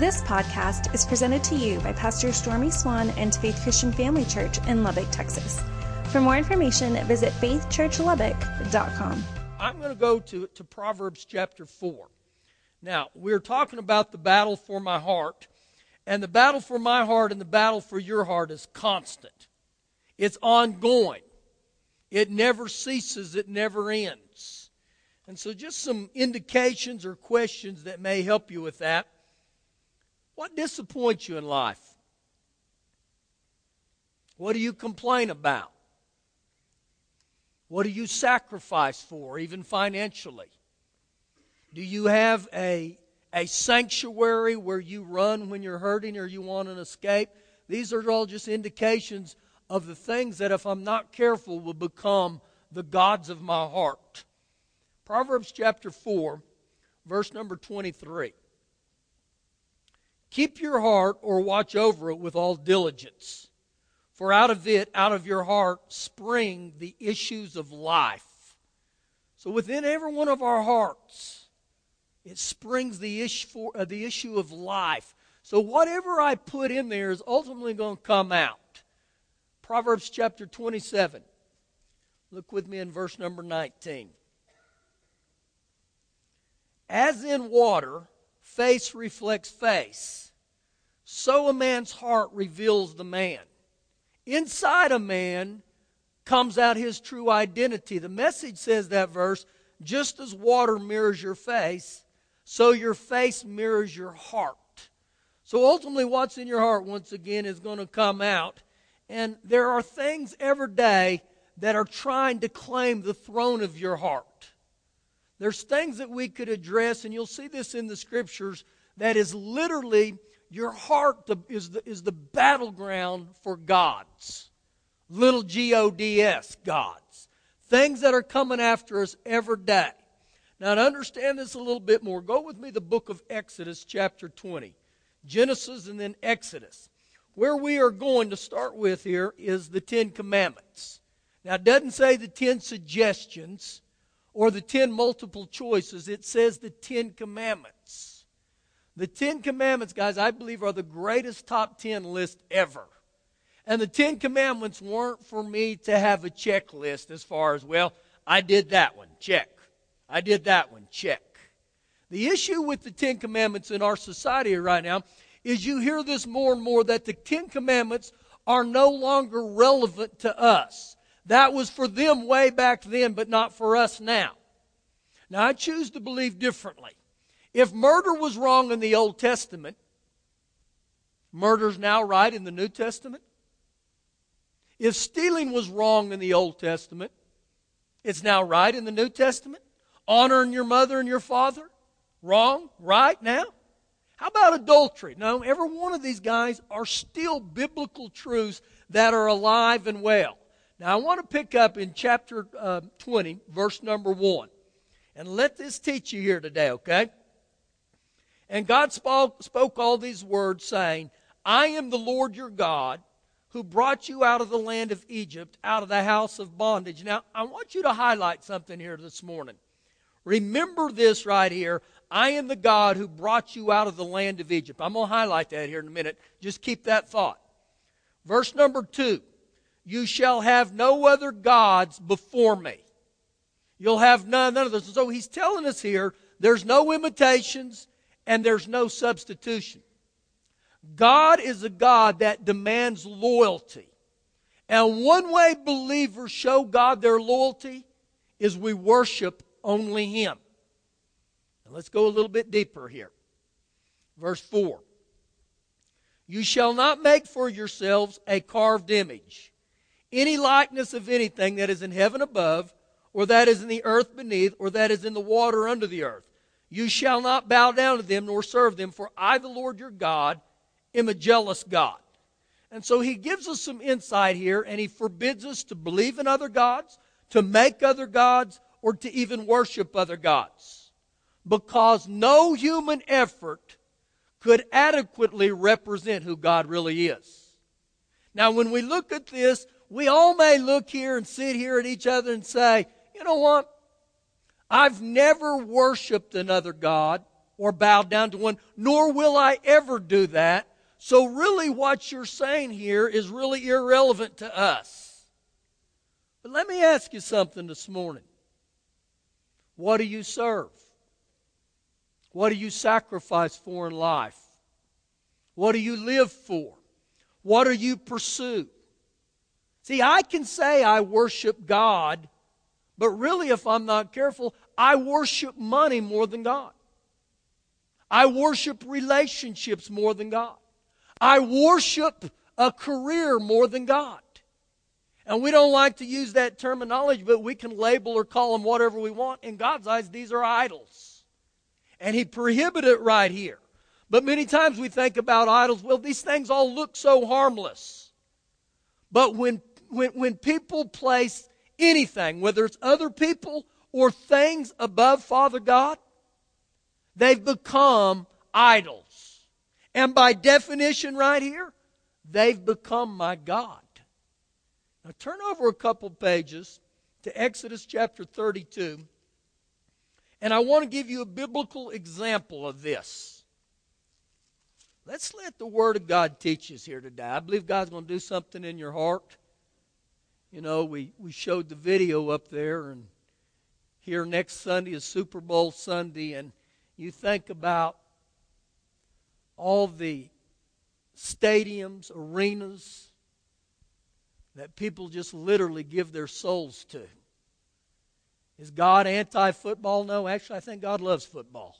This podcast is presented to you by Pastor Stormy Swan and Faith Christian Family Church in Lubbock, Texas. For more information, visit faithchurchlubbock.com. I'm going to go to, to Proverbs chapter 4. Now, we're talking about the battle for my heart, and the battle for my heart and the battle for your heart is constant. It's ongoing. It never ceases, it never ends. And so, just some indications or questions that may help you with that. What disappoints you in life? What do you complain about? What do you sacrifice for, even financially? Do you have a, a sanctuary where you run when you're hurting or you want an escape? These are all just indications of the things that, if I'm not careful, will become the gods of my heart. Proverbs chapter 4, verse number 23. Keep your heart or watch over it with all diligence, for out of it, out of your heart, spring the issues of life. So within every one of our hearts, it springs the issue, for, uh, the issue of life. So whatever I put in there is ultimately going to come out. Proverbs chapter 27. Look with me in verse number 19. As in water, face reflects face, so a man's heart reveals the man. Inside a man comes out his true identity. The message says that verse just as water mirrors your face, so your face mirrors your heart. So ultimately, what's in your heart, once again, is going to come out and there are things every day that are trying to claim the throne of your heart. There's things that we could address, and you'll see this in the scriptures, that is literally your heart is the, is the battleground for gods. Little G O D S, gods. Things that are coming after us every day. Now, to understand this a little bit more, go with me the book of Exodus, chapter 20. Genesis and then Exodus. Where we are going to start with here is the Ten Commandments. Now, it doesn't say the Ten Suggestions or the Ten Multiple Choices, it says the Ten Commandments. The Ten Commandments, guys, I believe are the greatest top ten list ever. And the Ten Commandments weren't for me to have a checklist as far as, well, I did that one, check. I did that one, check. The issue with the Ten Commandments in our society right now is you hear this more and more that the Ten Commandments are no longer relevant to us. That was for them way back then, but not for us now. Now, I choose to believe differently. If murder was wrong in the Old Testament, murder's now right in the New Testament. If stealing was wrong in the Old Testament, it's now right in the New Testament. Honoring your mother and your father, wrong, right now. How about adultery? No, every one of these guys are still biblical truths that are alive and well. Now, I want to pick up in chapter uh, 20, verse number 1. And let this teach you here today, okay? And God spoke, all these words, saying, I am the Lord your God who brought you out of the land of Egypt, out of the house of bondage. Now, I want you to highlight something here this morning. Remember this right here. I am the God who brought you out of the land of Egypt. I'm going to highlight that here in a minute. Just keep that thought. Verse number two You shall have no other gods before me. You'll have none, none of those. So he's telling us here there's no imitations and there's no substitution. God is a God that demands loyalty. And one way believers show God their loyalty is we worship only Him. And let's go a little bit deeper here. Verse 4 You shall not make for yourselves a carved image, any likeness of anything that is in heaven above, or that is in the earth beneath, or that is in the water under the earth. You shall not bow down to them nor serve them, for I, the Lord your God, am a jealous God. And so he gives us some insight here, and he forbids us to believe in other gods, to make other gods, or to even worship other gods because no human effort could adequately represent who God really is. Now, when we look at this, we all may look here and sit here at each other and say, you know what? I've never worshiped another God or bowed down to one, nor will I ever do that. So, really, what you're saying here is really irrelevant to us. But let me ask you something this morning. What do you serve? What do you sacrifice for in life? What do you live for? What do you pursue? See, I can say I worship God, but really, if I'm not careful, I worship money more than God. I worship relationships more than God. I worship a career more than God. And we don't like to use that terminology, but we can label or call them whatever we want. In God's eyes, these are idols. And He prohibited it right here. But many times we think about idols, well, these things all look so harmless. But when, when, when people place anything, whether it's other people or things above Father God, they've become idols. And by definition, right here, they've become my God. Now turn over a couple pages to Exodus chapter 32. And I want to give you a biblical example of this. Let's let the Word of God teach us here today. I believe God's going to do something in your heart. You know, we, we showed the video up there, and here next Sunday is Super Bowl Sunday, and you think about all the stadiums, arenas, that people just literally give their souls to. Is God anti football? No, actually, I think God loves football.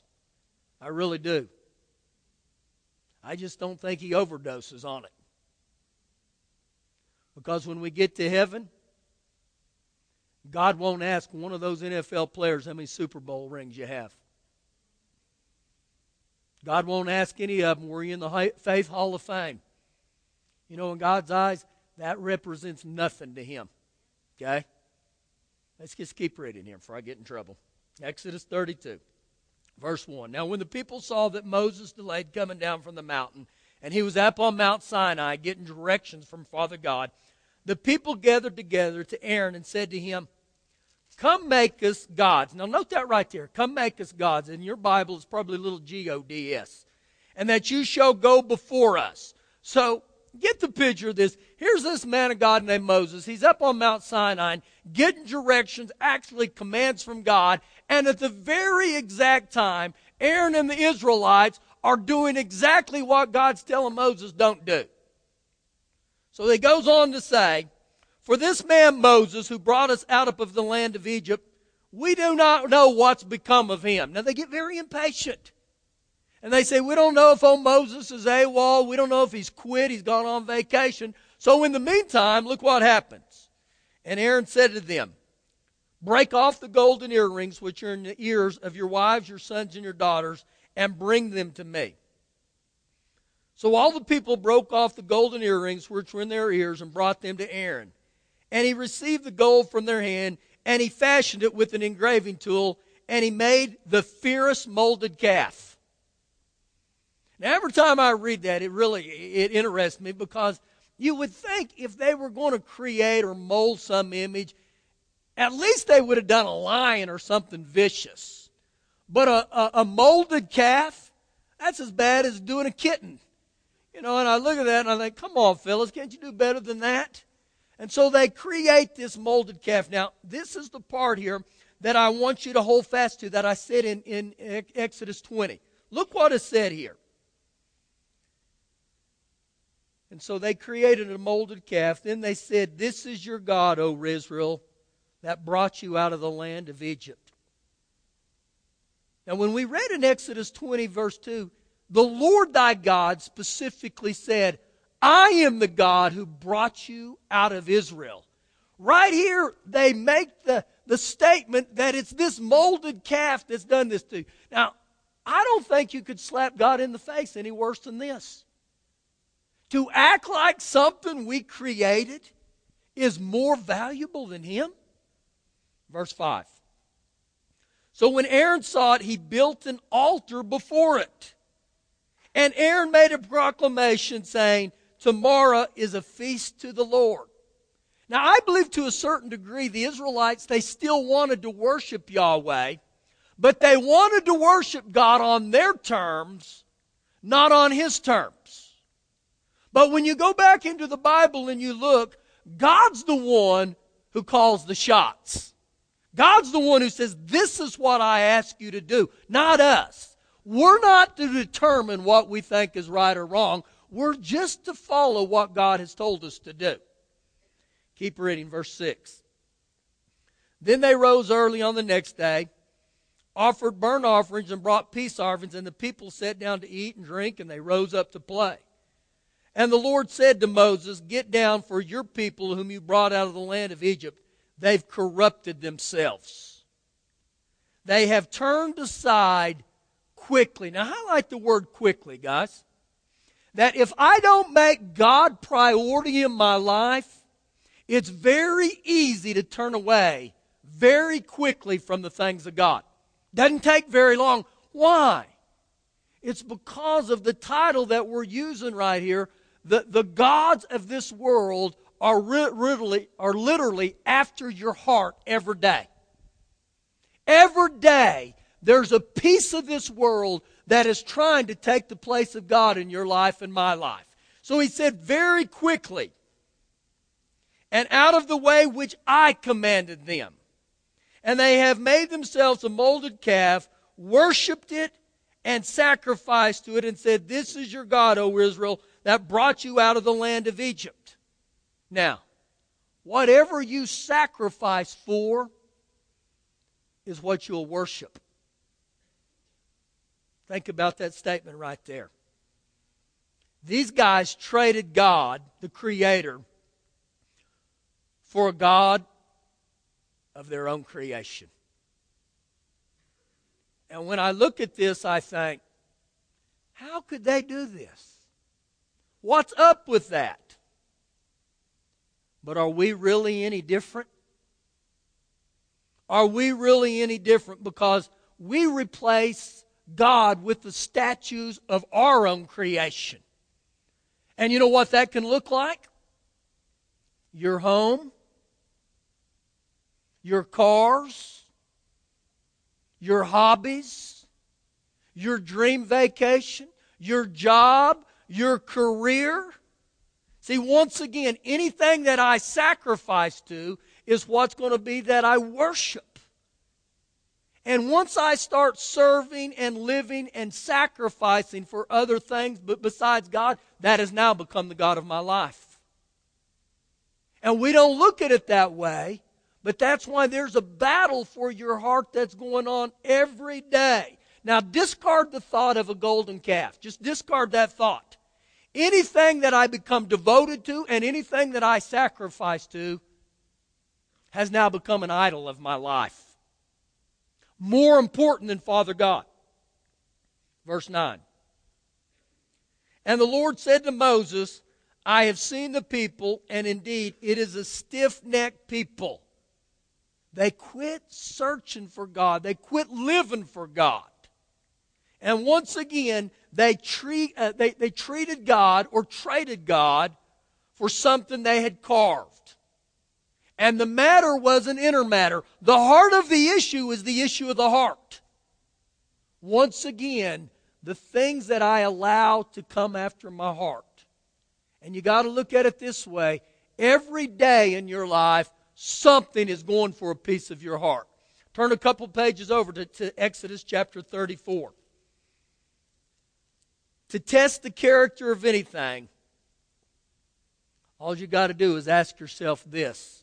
I really do. I just don't think He overdoses on it. Because when we get to heaven, God won't ask one of those NFL players how many Super Bowl rings you have. God won't ask any of them, were you in the Faith Hall of Fame? You know, in God's eyes, that represents nothing to him. Okay? Let's just keep reading here before I get in trouble. Exodus 32, verse 1. Now, when the people saw that Moses delayed coming down from the mountain, and he was up on Mount Sinai getting directions from Father God, the people gathered together to Aaron and said to him, Come make us gods. Now, note that right there. Come make us gods. In your Bible, it's probably little G O D S. And that you shall go before us. So, get the picture of this. Here's this man of God named Moses. He's up on Mount Sinai getting directions, actually commands from God. And at the very exact time, Aaron and the Israelites are doing exactly what God's telling Moses don't do. So he goes on to say, For this man Moses, who brought us out of the land of Egypt, we do not know what's become of him. Now they get very impatient. And they say, we don't know if old Moses is AWOL. We don't know if he's quit. He's gone on vacation. So in the meantime, look what happens. And Aaron said to them, Break off the golden earrings which are in the ears of your wives, your sons, and your daughters, and bring them to me. So all the people broke off the golden earrings which were in their ears and brought them to Aaron. And he received the gold from their hand, and he fashioned it with an engraving tool, and he made the fiercest molded calf. Now, every time I read that, it really it interests me because you would think if they were going to create or mold some image, at least they would have done a lion or something vicious. But a, a, a molded calf, that's as bad as doing a kitten. You know, and I look at that and I think, come on, fellas, can't you do better than that? And so they create this molded calf. Now, this is the part here that I want you to hold fast to that I said in, in Exodus 20. Look what is said here. And so they created a molded calf. Then they said, This is your God, O Israel, that brought you out of the land of Egypt. Now, when we read in Exodus 20, verse 2, the Lord thy God specifically said, I am the God who brought you out of Israel. Right here, they make the, the statement that it's this molded calf that's done this to you. Now, I don't think you could slap God in the face any worse than this. To act like something we created is more valuable than him? Verse 5. So when Aaron saw it, he built an altar before it. And Aaron made a proclamation saying, Tomorrow is a feast to the Lord. Now, I believe to a certain degree the Israelites, they still wanted to worship Yahweh, But they wanted to worship God on their terms, not on His terms. But when you go back into the Bible and you look, God's the one who calls the shots. God's the one who says, This is what I ask you to do, not us. We're not to determine what we think is right or wrong. We're just to follow what God has told us to do. Keep reading, verse 6. Then they rose early on the next day, offered burnt offerings, and brought peace offerings, and the people sat down to eat and drink, and they rose up to play. And the Lord said to Moses, Get down, for your people whom you brought out of the land of Egypt, they've corrupted themselves. They have turned aside quickly. Now, highlight the word quickly, guys. That if I don't make God priority in my life, it's very easy to turn away very quickly from the things of God. Doesn't take very long. Why? It's because of the title that we're using right here the, the gods of this world are literally, are literally after your heart every day. Every day, there's a piece of this world that is trying to take the place of God in your life and my life. So he said very quickly, and out of the way which I commanded them. And they have made themselves a molded calf, worshiped it, and sacrificed to it, and said, This is your God, O Israel that brought you out of the land of Egypt. Now, whatever you sacrifice for is what you'll worship. Think about that statement right there. These guys traded God, the Creator, for a God of their own creation. And when I look at this, I think, how could they do this? What's up with that? But are we really any different? Are we really any different? Because we replace God with the statues of our own creation. And you know what that can look like? Your home, your cars, your hobbies, your dream vacation, your job, your career. See, once again, anything that I sacrifice to is what's going to be that I worship. And once I start serving and living and sacrificing for other things but besides God, that has now become the God of my life. And we don't look at it that way, but that's why there's a battle for your heart that's going on every day. Now, discard the thought of a golden calf. Just discard that thought. Anything that I become devoted to and anything that I sacrifice to has now become an idol of my life. More important than Father God. Verse 9. And the Lord said to Moses, I have seen the people, and indeed it is a stiff necked people. They quit searching for God, they quit living for God. And once again, they, treat, uh, they, they treated God or traded God for something they had carved. And the matter was an inner matter. The heart of the issue is the issue of the heart. Once again, the things that I allow to come after my heart. And you got to look at it this way every day in your life, something is going for a piece of your heart. Turn a couple pages over to, to Exodus chapter 34 to test the character of anything, all you got to do is ask yourself this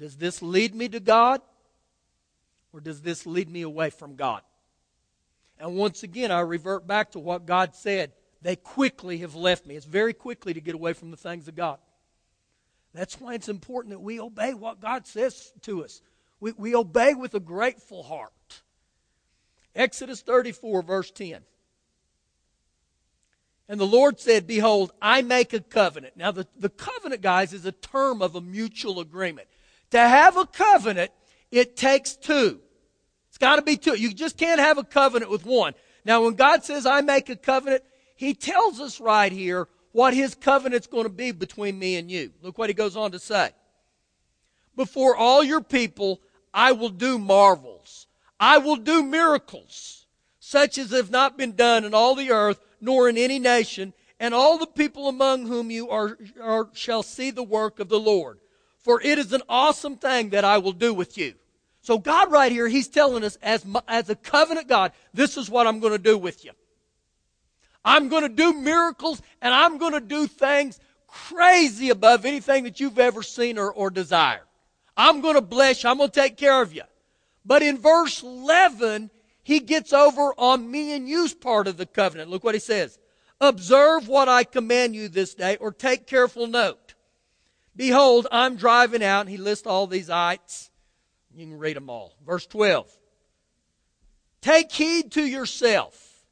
Does this lead me to God? Or does this lead me away from God? And once again, I revert back to what God said. They quickly have left me. It's very quickly to get away from the things of God. That's why it's important that we obey what God says to us. We, we obey with a grateful heart. Exodus 34, verse 10. And the Lord said, Behold, I make a covenant. Now, the, the covenant, guys, is a term of a mutual agreement. To have a covenant, it takes two. It's got to be two. You just can't have a covenant with one. Now, when God says, I make a covenant, He tells us right here what His covenant's going to be between me and you. Look what He goes on to say. Before all your people, I will do marvels. I will do miracles, such as have not been done in all the earth, nor in any nation, and all the people among whom you are, are shall see the work of the Lord. For it is an awesome thing that I will do with you. So God right here, He's telling us as, as a covenant God, this is what I'm going to do with you. I'm going to do miracles and I'm going to do things crazy above anything that you've ever seen or, or desired. I'm going to bless you. I'm going to take care of you. But in verse 11, he gets over on me and you's part of the covenant. Look what he says. Observe what I command you this day, or take careful note. Behold, I'm driving out, and he lists all these ites. You can read them all. Verse 12. Take heed to yourself,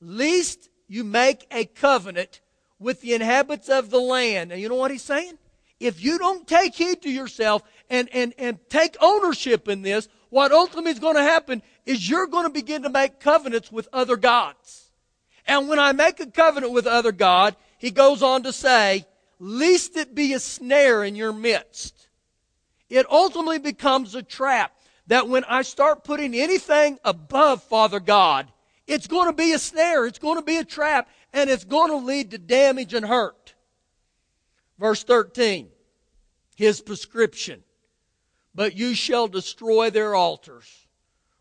lest you make a covenant with the inhabitants of the land. And you know what he's saying? If you don't take heed to yourself and, and, and take ownership in this, what ultimately is going to happen is you're going to begin to make covenants with other gods. And when I make a covenant with other God, he goes on to say, least it be a snare in your midst. It ultimately becomes a trap that when I start putting anything above Father God, it's going to be a snare, it's going to be a trap, and it's going to lead to damage and hurt. Verse 13, his prescription. But you shall destroy their altars,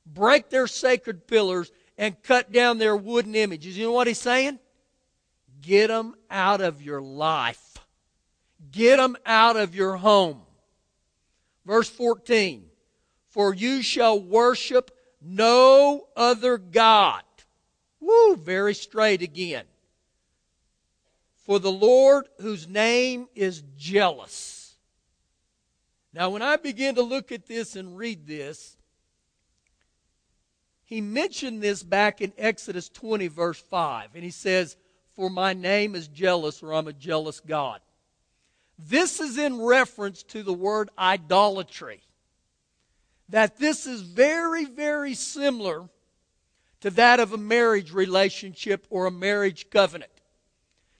break their sacred pillars, and cut down their wooden images. You know what he's saying? Get them out of your life. Get them out of your home. Verse 14 For you shall worship no other God. Woo, very straight again. For the Lord, whose name is jealous. Now, when I begin to look at this and read this, he mentioned this back in Exodus 20, verse 5. And he says, For my name is jealous, or I'm a jealous God. This is in reference to the word idolatry. That this is very, very similar to that of a marriage relationship or a marriage covenant.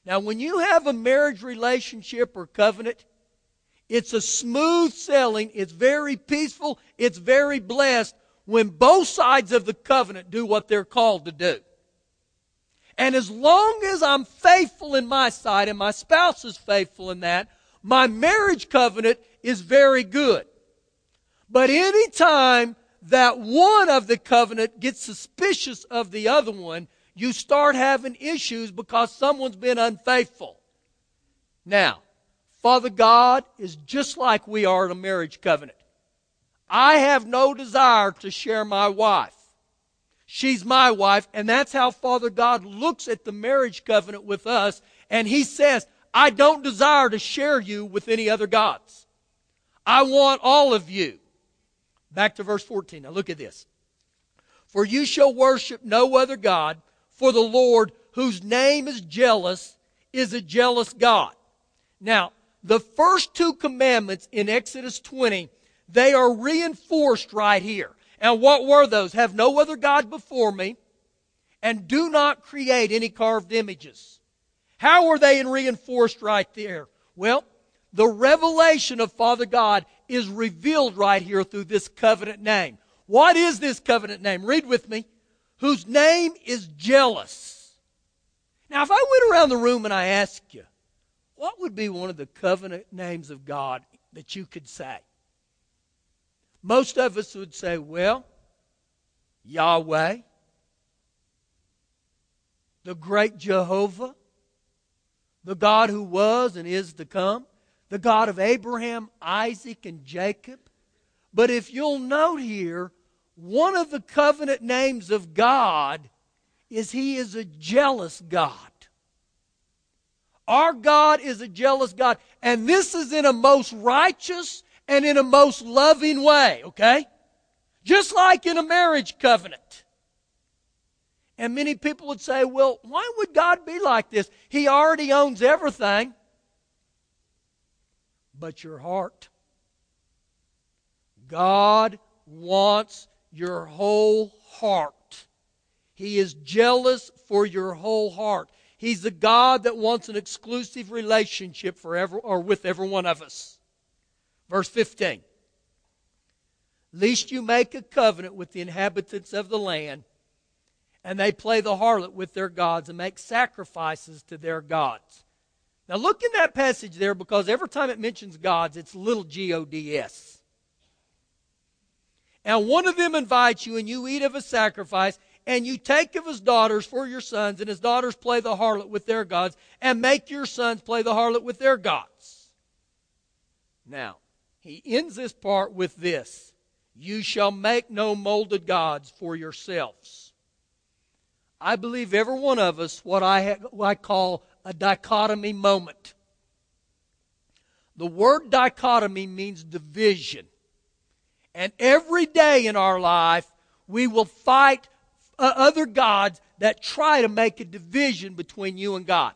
Now, when you have a marriage relationship or covenant, it's a smooth sailing, it's very peaceful, it's very blessed when both sides of the covenant do what they're called to do. And as long as I'm faithful in my side and my spouse is faithful in that, my marriage covenant is very good. But any time that one of the covenant gets suspicious of the other one, you start having issues because someone's been unfaithful. Now, Father God is just like we are in a marriage covenant. I have no desire to share my wife. She's my wife, and that's how Father God looks at the marriage covenant with us, and He says, I don't desire to share you with any other gods. I want all of you. Back to verse 14. Now look at this. For you shall worship no other God, for the Lord, whose name is jealous, is a jealous God. Now, the first two commandments in Exodus 20, they are reinforced right here. And what were those? Have no other God before me, and do not create any carved images. How are they reinforced right there? Well, the revelation of Father God is revealed right here through this covenant name. What is this covenant name? Read with me whose name is jealous. Now, if I went around the room and I asked you, what would be one of the covenant names of God that you could say? Most of us would say, well, Yahweh, the great Jehovah, the God who was and is to come, the God of Abraham, Isaac, and Jacob. But if you'll note here, one of the covenant names of God is He is a jealous God. Our God is a jealous God. And this is in a most righteous and in a most loving way, okay? Just like in a marriage covenant. And many people would say, well, why would God be like this? He already owns everything. But your heart. God wants your whole heart. He is jealous for your whole heart. He's the God that wants an exclusive relationship for every, or with every one of us. Verse 15. lest you make a covenant with the inhabitants of the land, and they play the harlot with their gods and make sacrifices to their gods. Now look in that passage there because every time it mentions gods, it's little G O D S. And one of them invites you, and you eat of a sacrifice, and you take of his daughters for your sons, and his daughters play the harlot with their gods, and make your sons play the harlot with their gods. Now, he ends this part with this You shall make no molded gods for yourselves. I believe every one of us, what I, what I call a dichotomy moment. The word dichotomy means division. And every day in our life, we will fight uh, other gods that try to make a division between you and God.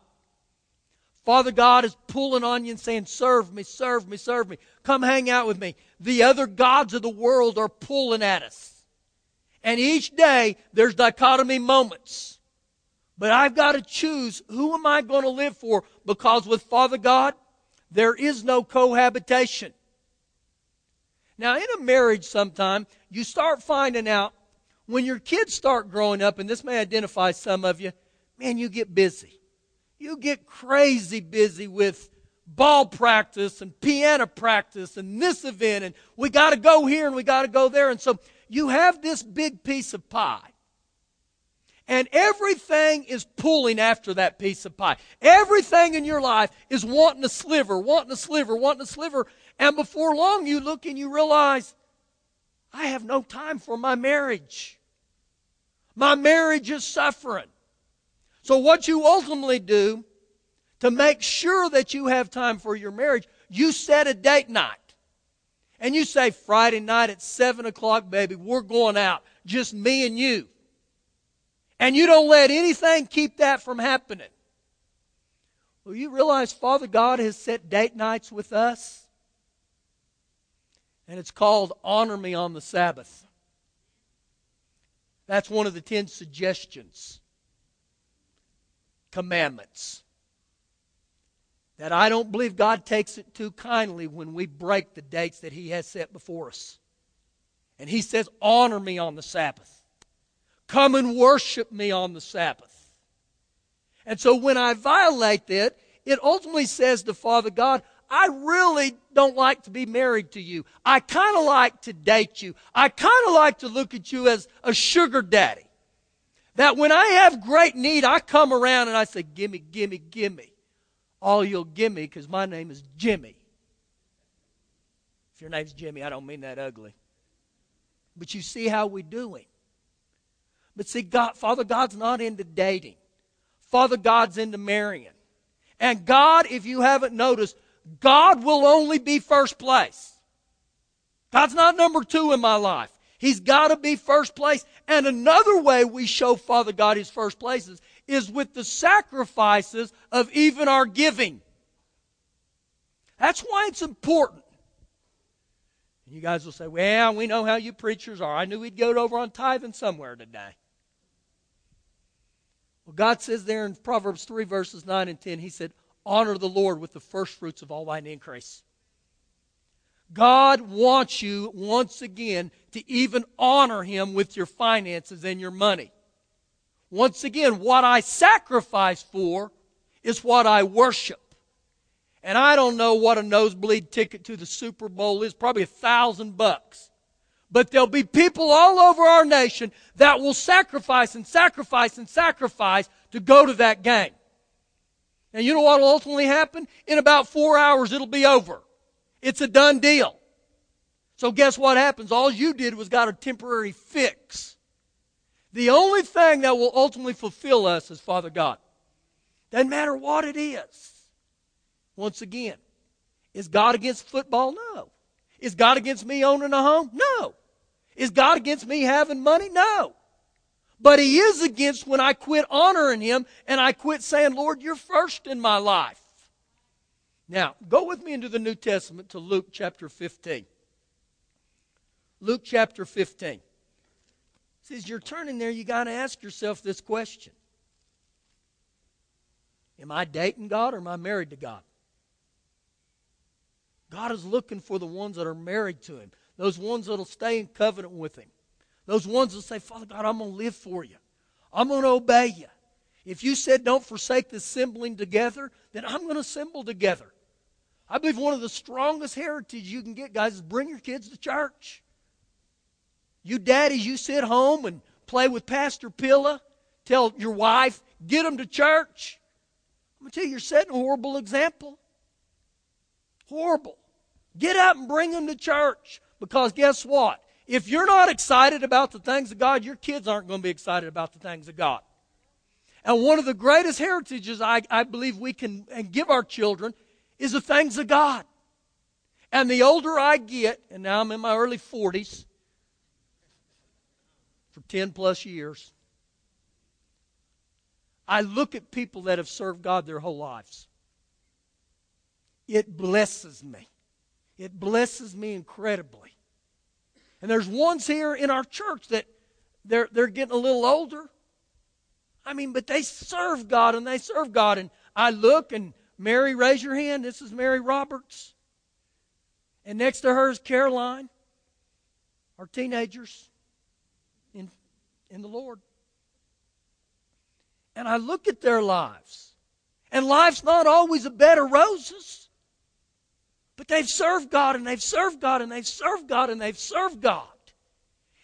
Father God is pulling on you and saying, Serve me, serve me, serve me. Come hang out with me. The other gods of the world are pulling at us. And each day there's dichotomy moments. But I've got to choose who am I going to live for because with Father God, there is no cohabitation. Now, in a marriage, sometime you start finding out when your kids start growing up, and this may identify some of you, man, you get busy. You get crazy busy with ball practice and piano practice and this event, and we got to go here and we got to go there. And so you have this big piece of pie. And everything is pulling after that piece of pie. Everything in your life is wanting a sliver, wanting a sliver, wanting a sliver. And before long, you look and you realize, I have no time for my marriage. My marriage is suffering. So, what you ultimately do to make sure that you have time for your marriage, you set a date night. And you say, Friday night at 7 o'clock, baby, we're going out. Just me and you. And you don't let anything keep that from happening. Well, you realize Father God has set date nights with us? And it's called Honor Me on the Sabbath. That's one of the ten suggestions, commandments. That I don't believe God takes it too kindly when we break the dates that He has set before us. And He says, Honor me on the Sabbath. Come and worship me on the Sabbath. And so when I violate that, it ultimately says to Father God, I really don't like to be married to you. I kind of like to date you. I kind of like to look at you as a sugar daddy. That when I have great need, I come around and I say, Gimme, gimme, gimme. All you'll give me because my name is Jimmy. If your name's Jimmy, I don't mean that ugly. But you see how we doing. But see, God, Father God's not into dating. Father God's into marrying. And God, if you haven't noticed, God will only be first place. God's not number two in my life. He's got to be first place. And another way we show Father God his first places is with the sacrifices of even our giving. That's why it's important. And you guys will say, well, we know how you preachers are. I knew we'd go over on tithing somewhere today. Well, God says there in Proverbs 3, verses 9 and 10, He said, Honor the Lord with the first fruits of all thine increase. God wants you once again to even honor Him with your finances and your money. Once again, what I sacrifice for is what I worship. And I don't know what a nosebleed ticket to the Super Bowl is, probably a thousand bucks. But there'll be people all over our nation that will sacrifice and sacrifice and sacrifice to go to that game. And you know what will ultimately happen? In about four hours, it'll be over. It's a done deal. So guess what happens? All you did was got a temporary fix. The only thing that will ultimately fulfill us is Father God. Doesn't matter what it is. Once again, is God against football? No. Is God against me owning a home? No. Is God against me having money? No. But He is against when I quit honoring Him and I quit saying, Lord, you're first in my life. Now, go with me into the New Testament to Luke chapter 15. Luke chapter 15. As you're turning there, you got to ask yourself this question Am I dating God or am I married to God? God is looking for the ones that are married to Him Those ones that'll stay in covenant with Him. Those ones that say, Father God, I'm going to live for you. I'm going to obey you. If you said don't forsake the assembling together, then I'm going to assemble together. I believe one of the strongest heritage you can get, guys, is bring your kids to church. You daddies, you sit home and play with Pastor Pilla. Tell your wife, get them to church. I'm going to tell you, you're setting a horrible example. Horrible. Get up and bring them to church. Because guess what? If you're not excited about the things of God, your kids aren't going to be excited about the things of God. And one of the greatest heritages I, I believe we can and give our children is the things of God. And the older I get, and now I'm in my early 40s, for 10 plus years, I look at people that have served God their whole lives. It blesses me. It blesses me incredibly. And there's ones here in our church that they're, they're getting a little older. I mean, but they serve God and they serve God. And I look and Mary, raise your hand. This is Mary Roberts. And next to her is Caroline, our teenagers in, in the Lord. And I look at their lives. And life's not always a bed of roses. But they've served God and they've served God and they've served God and they've served God.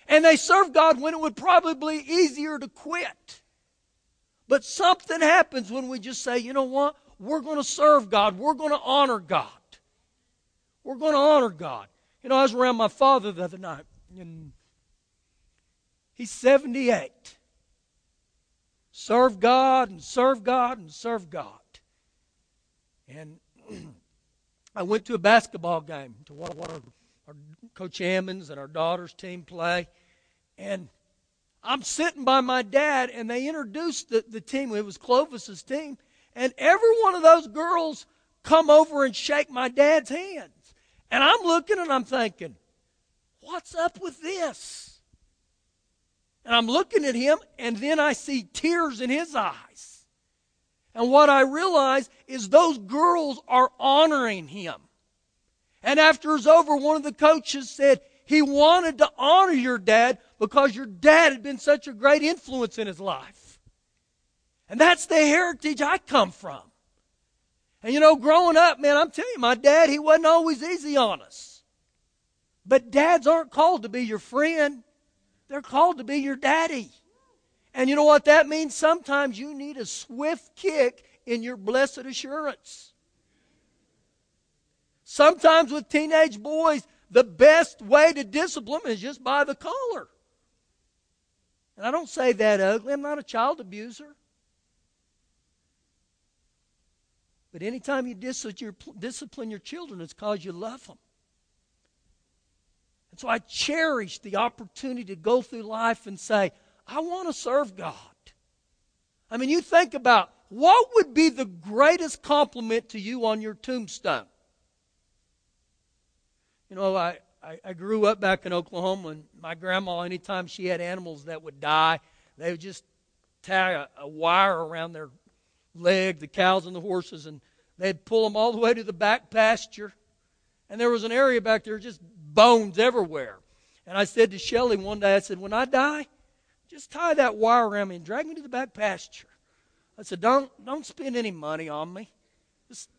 And they served God when it would probably be easier to quit. But something happens when we just say, you know what? We're going to serve God. We're going to honor God. We're going to honor God. You know, I was around my father the other night, and he's 78. Serve God and serve God and serve God. And I went to a basketball game to watch our, our Coach Ammons and our daughter's team play. And I'm sitting by my dad, and they introduced the, the team. It was Clovis's team. And every one of those girls come over and shake my dad's hands. And I'm looking and I'm thinking, what's up with this? And I'm looking at him, and then I see tears in his eyes. And what I realize is those girls are honoring him. And after it's over, one of the coaches said he wanted to honor your dad because your dad had been such a great influence in his life. And that's the heritage I come from. And you know, growing up, man, I'm telling you, my dad, he wasn't always easy on us. But dads aren't called to be your friend, they're called to be your daddy. And you know what that means? Sometimes you need a swift kick in your blessed assurance. Sometimes with teenage boys, the best way to discipline is just by the collar. And I don't say that ugly. I'm not a child abuser. But anytime you discipline your children, it's because you love them. And so I cherish the opportunity to go through life and say, I want to serve God. I mean, you think about what would be the greatest compliment to you on your tombstone? You know, I, I, I grew up back in Oklahoma, and my grandma, anytime she had animals that would die, they would just tie a, a wire around their leg, the cows and the horses, and they'd pull them all the way to the back pasture. And there was an area back there, just bones everywhere. And I said to Shelley one day, I said, when I die, just tie that wire around me and drag me to the back pasture. I said, don't, don't spend any money on me. Just,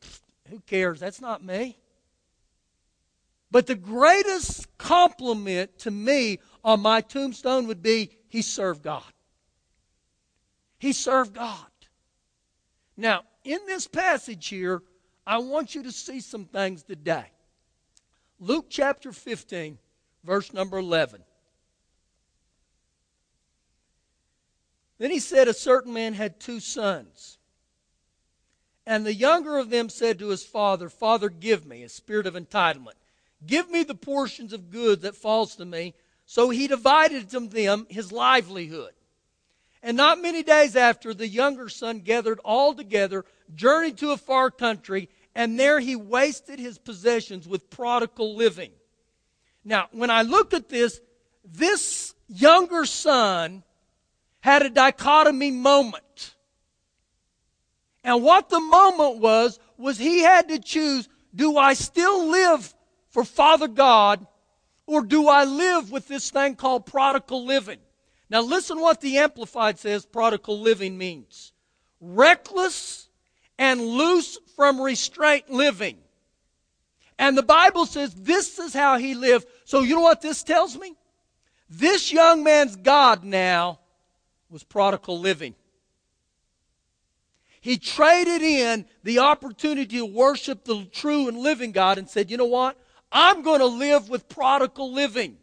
who cares? That's not me. But the greatest compliment to me on my tombstone would be he served God. He served God. Now, in this passage here, I want you to see some things today. Luke chapter 15, verse number 11. Then he said, A certain man had two sons. And the younger of them said to his father, Father, give me a spirit of entitlement. Give me the portions of goods that falls to me. So he divided to them his livelihood. And not many days after, the younger son gathered all together, journeyed to a far country, and there he wasted his possessions with prodigal living. Now, when I look at this, this younger son had a dichotomy moment. And what the moment was, was he had to choose do I still live for Father God, Or do I live with this thing called prodigal living? Now listen what the Amplified says prodigal living means. Reckless and loose from restraint living. And the Bible says this is how he lived. So you know what this tells me? This young man's God now was prodigal living. He traded in the opportunity to worship the true and living God and said, you know what? I'm going to live with prodigal living.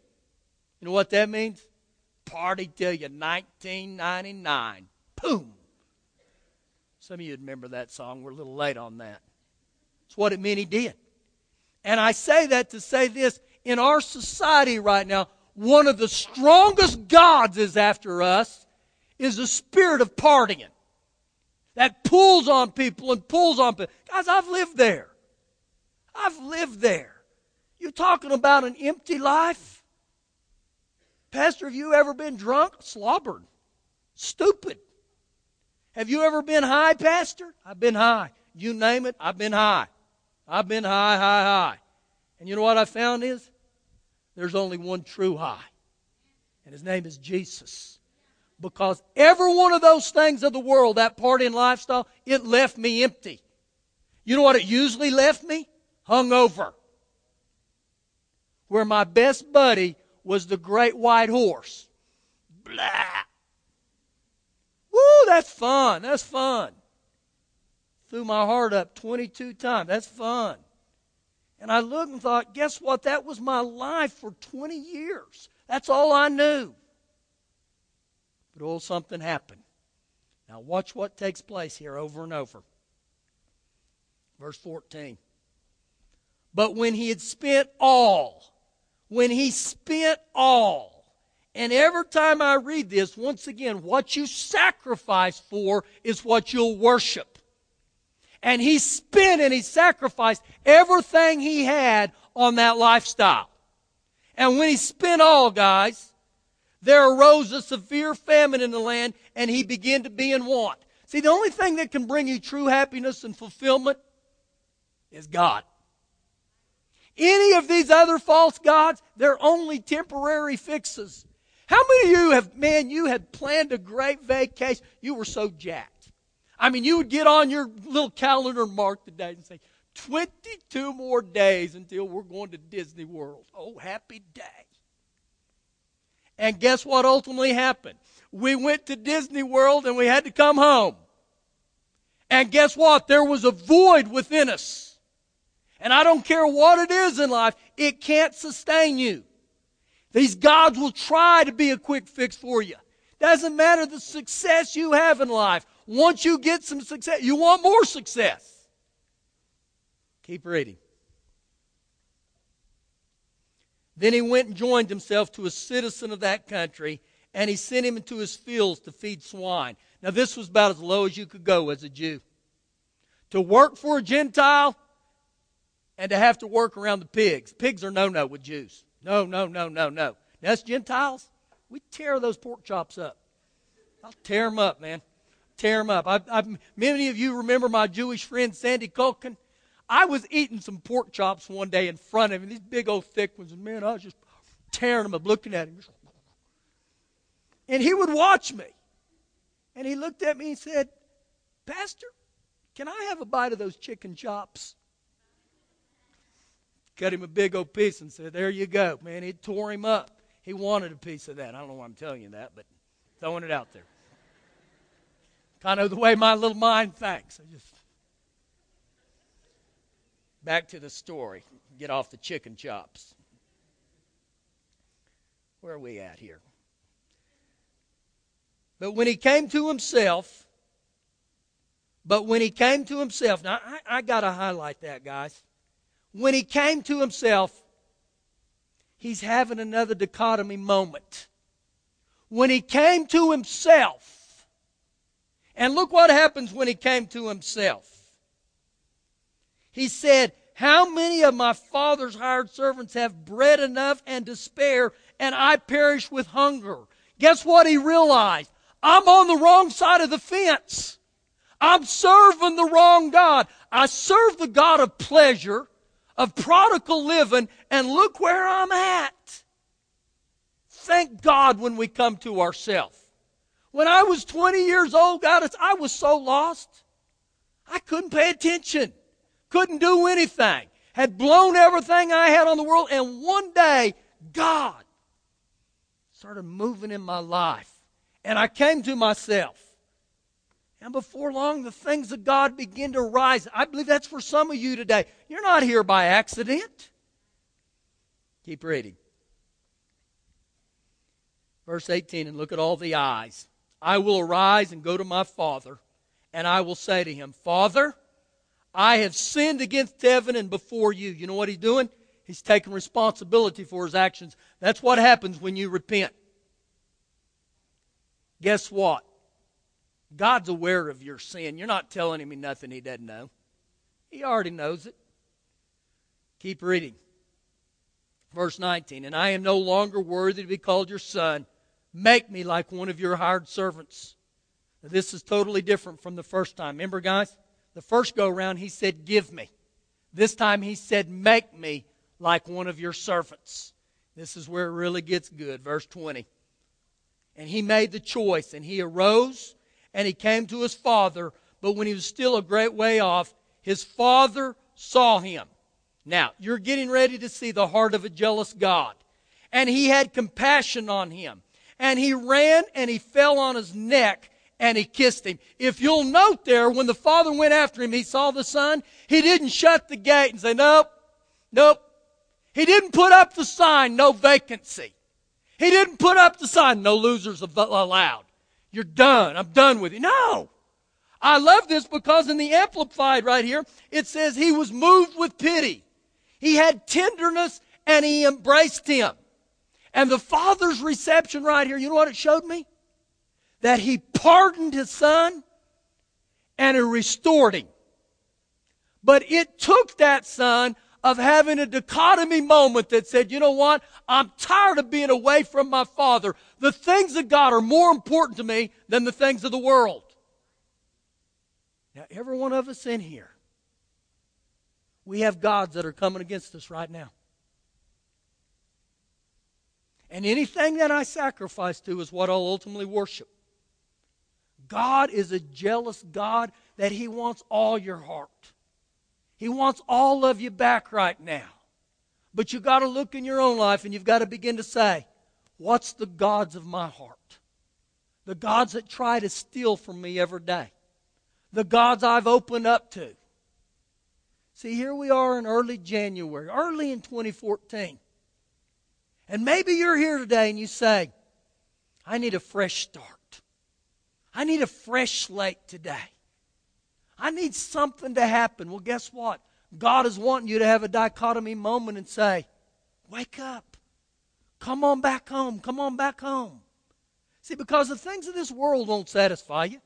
You know what that means? Party till you 1999. Boom. Some of you remember that song. We're a little late on that. That's what it meant he did. And I say that to say this in our society right now, one of the strongest gods is after us is the spirit of partying that pulls on people and pulls on people. Guys, I've lived there. I've lived there. You're talking about an empty life? Pastor, have you ever been drunk? Slobbered. Stupid. Have you ever been high, Pastor? I've been high. You name it, I've been high. I've been high, high, high. And you know what I found is? There's only one true high. And his name is Jesus. Because every one of those things of the world, that partying lifestyle, it left me empty. You know what it usually left me? Hungover. Where my best buddy was the great white horse. Blah. Woo, that's fun. That's fun. Threw my heart up 22 times. That's fun. And I looked and thought, guess what? That was my life for 20 years. That's all I knew. But oh, something happened. Now, watch what takes place here over and over. Verse 14. But when he had spent all, when he spent all, and every time I read this, once again, what you sacrifice for is what you'll worship. And he spent and he sacrificed everything he had on that lifestyle. And when he spent all, guys, there arose a severe famine in the land, and he began to be in want. See, the only thing that can bring you true happiness and fulfillment is God. Any of these other false gods, they're only temporary fixes. How many of you have, man, you had planned a great vacation? You were so jacked. I mean, you would get on your little calendar and mark the day and say, 22 more days until we're going to Disney World. Oh, happy day. And guess what ultimately happened? We went to Disney World and we had to come home. And guess what? There was a void within us. And I don't care what it is in life, it can't sustain you. These gods will try to be a quick fix for you. Doesn't matter the success you have in life. Once you get some success, you want more success. Keep reading. Then he went and joined himself to a citizen of that country, and he sent him into his fields to feed swine. Now, this was about as low as you could go as a Jew. To work for a Gentile and to have to work around the pigs. Pigs are no no with Jews. No, no, no, no, no. Now, us Gentiles, we tear those pork chops up. I'll tear them up, man. Tear them up. I, I, many of you remember my Jewish friend Sandy Culkin. I was eating some pork chops one day in front of him, these big old thick ones, and man, I was just tearing them up, looking at him. And he would watch me. And he looked at me and said, Pastor, can I have a bite of those chicken chops? Cut him a big old piece and said, There you go. Man, it tore him up. He wanted a piece of that. I don't know why I'm telling you that, but throwing it out there. Kind of the way my little mind thinks. I just Back to the story. Get off the chicken chops. Where are we at here? But when he came to himself, but when he came to himself, now I, I got to highlight that, guys. When he came to himself, he's having another dichotomy moment. When he came to himself, and look what happens when he came to himself. He said, How many of my father's hired servants have bread enough and to spare, and I perish with hunger? Guess what he realized? I'm on the wrong side of the fence. I'm serving the wrong God. I serve the God of pleasure, of prodigal living, and look where I'm at. thank God when we come to ourselves. When I was 20 years old, God, I was so lost. I couldn't pay attention. Couldn't do anything. Had blown everything I had on the world. And one day, God started moving in my life. And I came to myself. And before long, the things of God begin to rise. I believe that's for some of you today. You're not here by accident. Keep reading. Verse 18, and look at all the eyes. I will arise and go to my father, and I will say to him, Father, I have sinned against heaven and before you. You know what he's doing? He's taking responsibility for his actions. That's what happens when you repent. Guess what? God's aware of your sin. You're not telling him nothing he doesn't know. He already knows it. Keep reading. Verse 19, and I am no longer worthy to be called your son. Make me like one of your hired servants. Now, this is totally different from the first time. Remember, guys? The first go around, he said, Give me. This time, he said, Make me like one of your servants. This is where it really gets good. Verse 20. And he made the choice, and he arose and he came to his father. But when he was still a great way off, his father saw him. Now, you're getting ready to see the heart of a jealous God. And he had compassion on him. And he ran and he fell on his neck and he kissed him. If you'll note there, when the father went after him, he saw the son, he didn't shut the gate and say, Nope, nope. He didn't put up the sign, no vacancy. He didn't put up the sign, no losers allowed. You're done. I'm done with you. No. I love this because in the Amplified right here, it says he was moved with pity. He had tenderness and he embraced him. And the father's reception right here, you know what it showed me? That he pardoned his son and he restored him. But it took that son of having a dichotomy moment that said, you know what? I'm tired of being away from my father. The things of God are more important to me than the things of the world. Now, every one of us in here, we have gods that are coming against us right now. And anything that I sacrifice to is what I'll ultimately worship. God is a jealous God that He wants all your heart. He wants all of you back right now. But you've got to look in your own life and you've got to begin to say, what's the gods of my heart? The gods that try to steal from me every day. The gods I've opened up to. See, here we are in early January, early in 2014. And maybe you're here today and you say, I need a fresh start. I need a fresh slate today. I need something to happen. Well, guess what? God is wanting you to have a dichotomy moment and say, Wake up. Come on back home. Come on back home. See, because the things of this world won't satisfy you.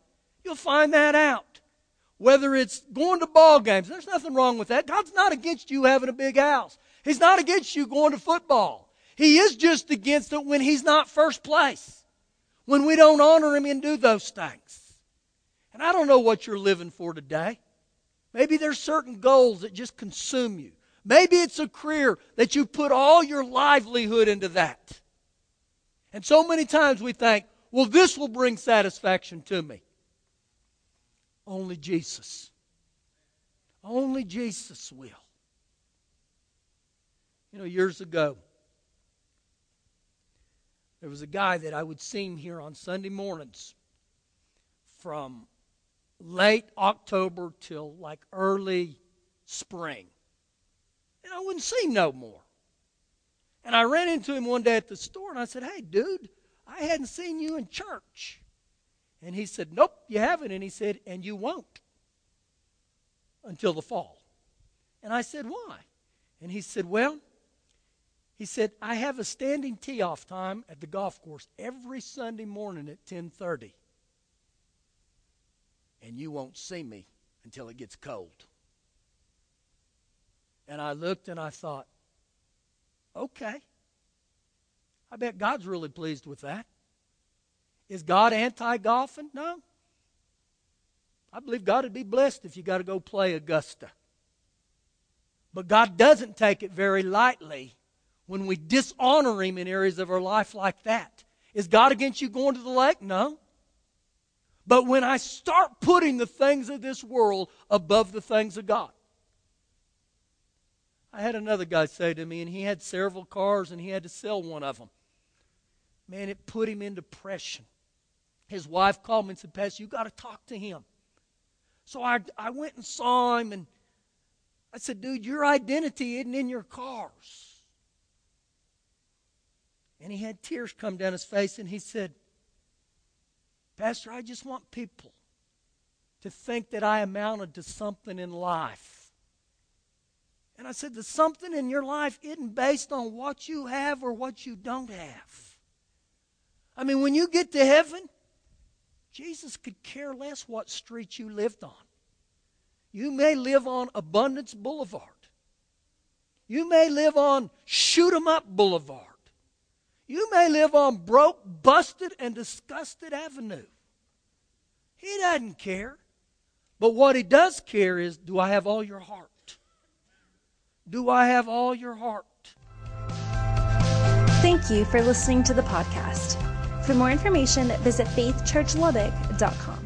You'll find that out. Whether it's going to ball games, there's nothing wrong with that. God's not against you having a big house. He's not against you going to football. He is just against it when He's not first place. When we don't honor Him and do those things. And I don't know what you're living for today. Maybe there's certain goals that just consume you. Maybe it's a career that you put all your livelihood into that. And so many times we think, well, this will bring satisfaction to me. Only Jesus. Only Jesus will. You know, years ago, there was a guy that I would sing here on Sunday mornings from late October till like early spring. And I wouldn't see no more. And I ran into him one day at the store and I said, Hey, dude, I hadn't seen you in church. And he said, Nope, you haven't. And he said, And you won't until the fall. And I said, Why? And he said, Well, he said, I have a standing tee off time at the golf course every Sunday morning at 1030 and you won't see me until it gets cold. And I looked and I thought, okay. I bet God's really pleased with that. Is God anti golfing? No. I believe God would be blessed if you got to go play Augusta. But God doesn't take it very lightly when we dishonor Him in areas of our life like that. Is God against you going to the lake? No. But when I start putting the things of this world above the things of God, I had another guy say to me, and he had several cars and he had to sell one of them. Man, it put him in depression. His wife called me and said, Pastor, you got to talk to him. So I, I went and saw him, and I said, Dude, your identity isn't in your cars. And he had tears come down his face, and he said, Pastor, I just want people to think that I amounted to something in life. And I said, The something in your life isn't based on what you have or what you don't have. I mean, when you get to heaven, Jesus could care less what street you lived on. You may live on Abundance Boulevard. You may live on Shoot 'em Up Boulevard. You may live on broke, busted, and disgusted Avenue. He doesn't care. But what he does care is do I have all your heart? Do I have all your heart? Thank you for listening to the podcast. For more information, visit faithchurchlubbock.com.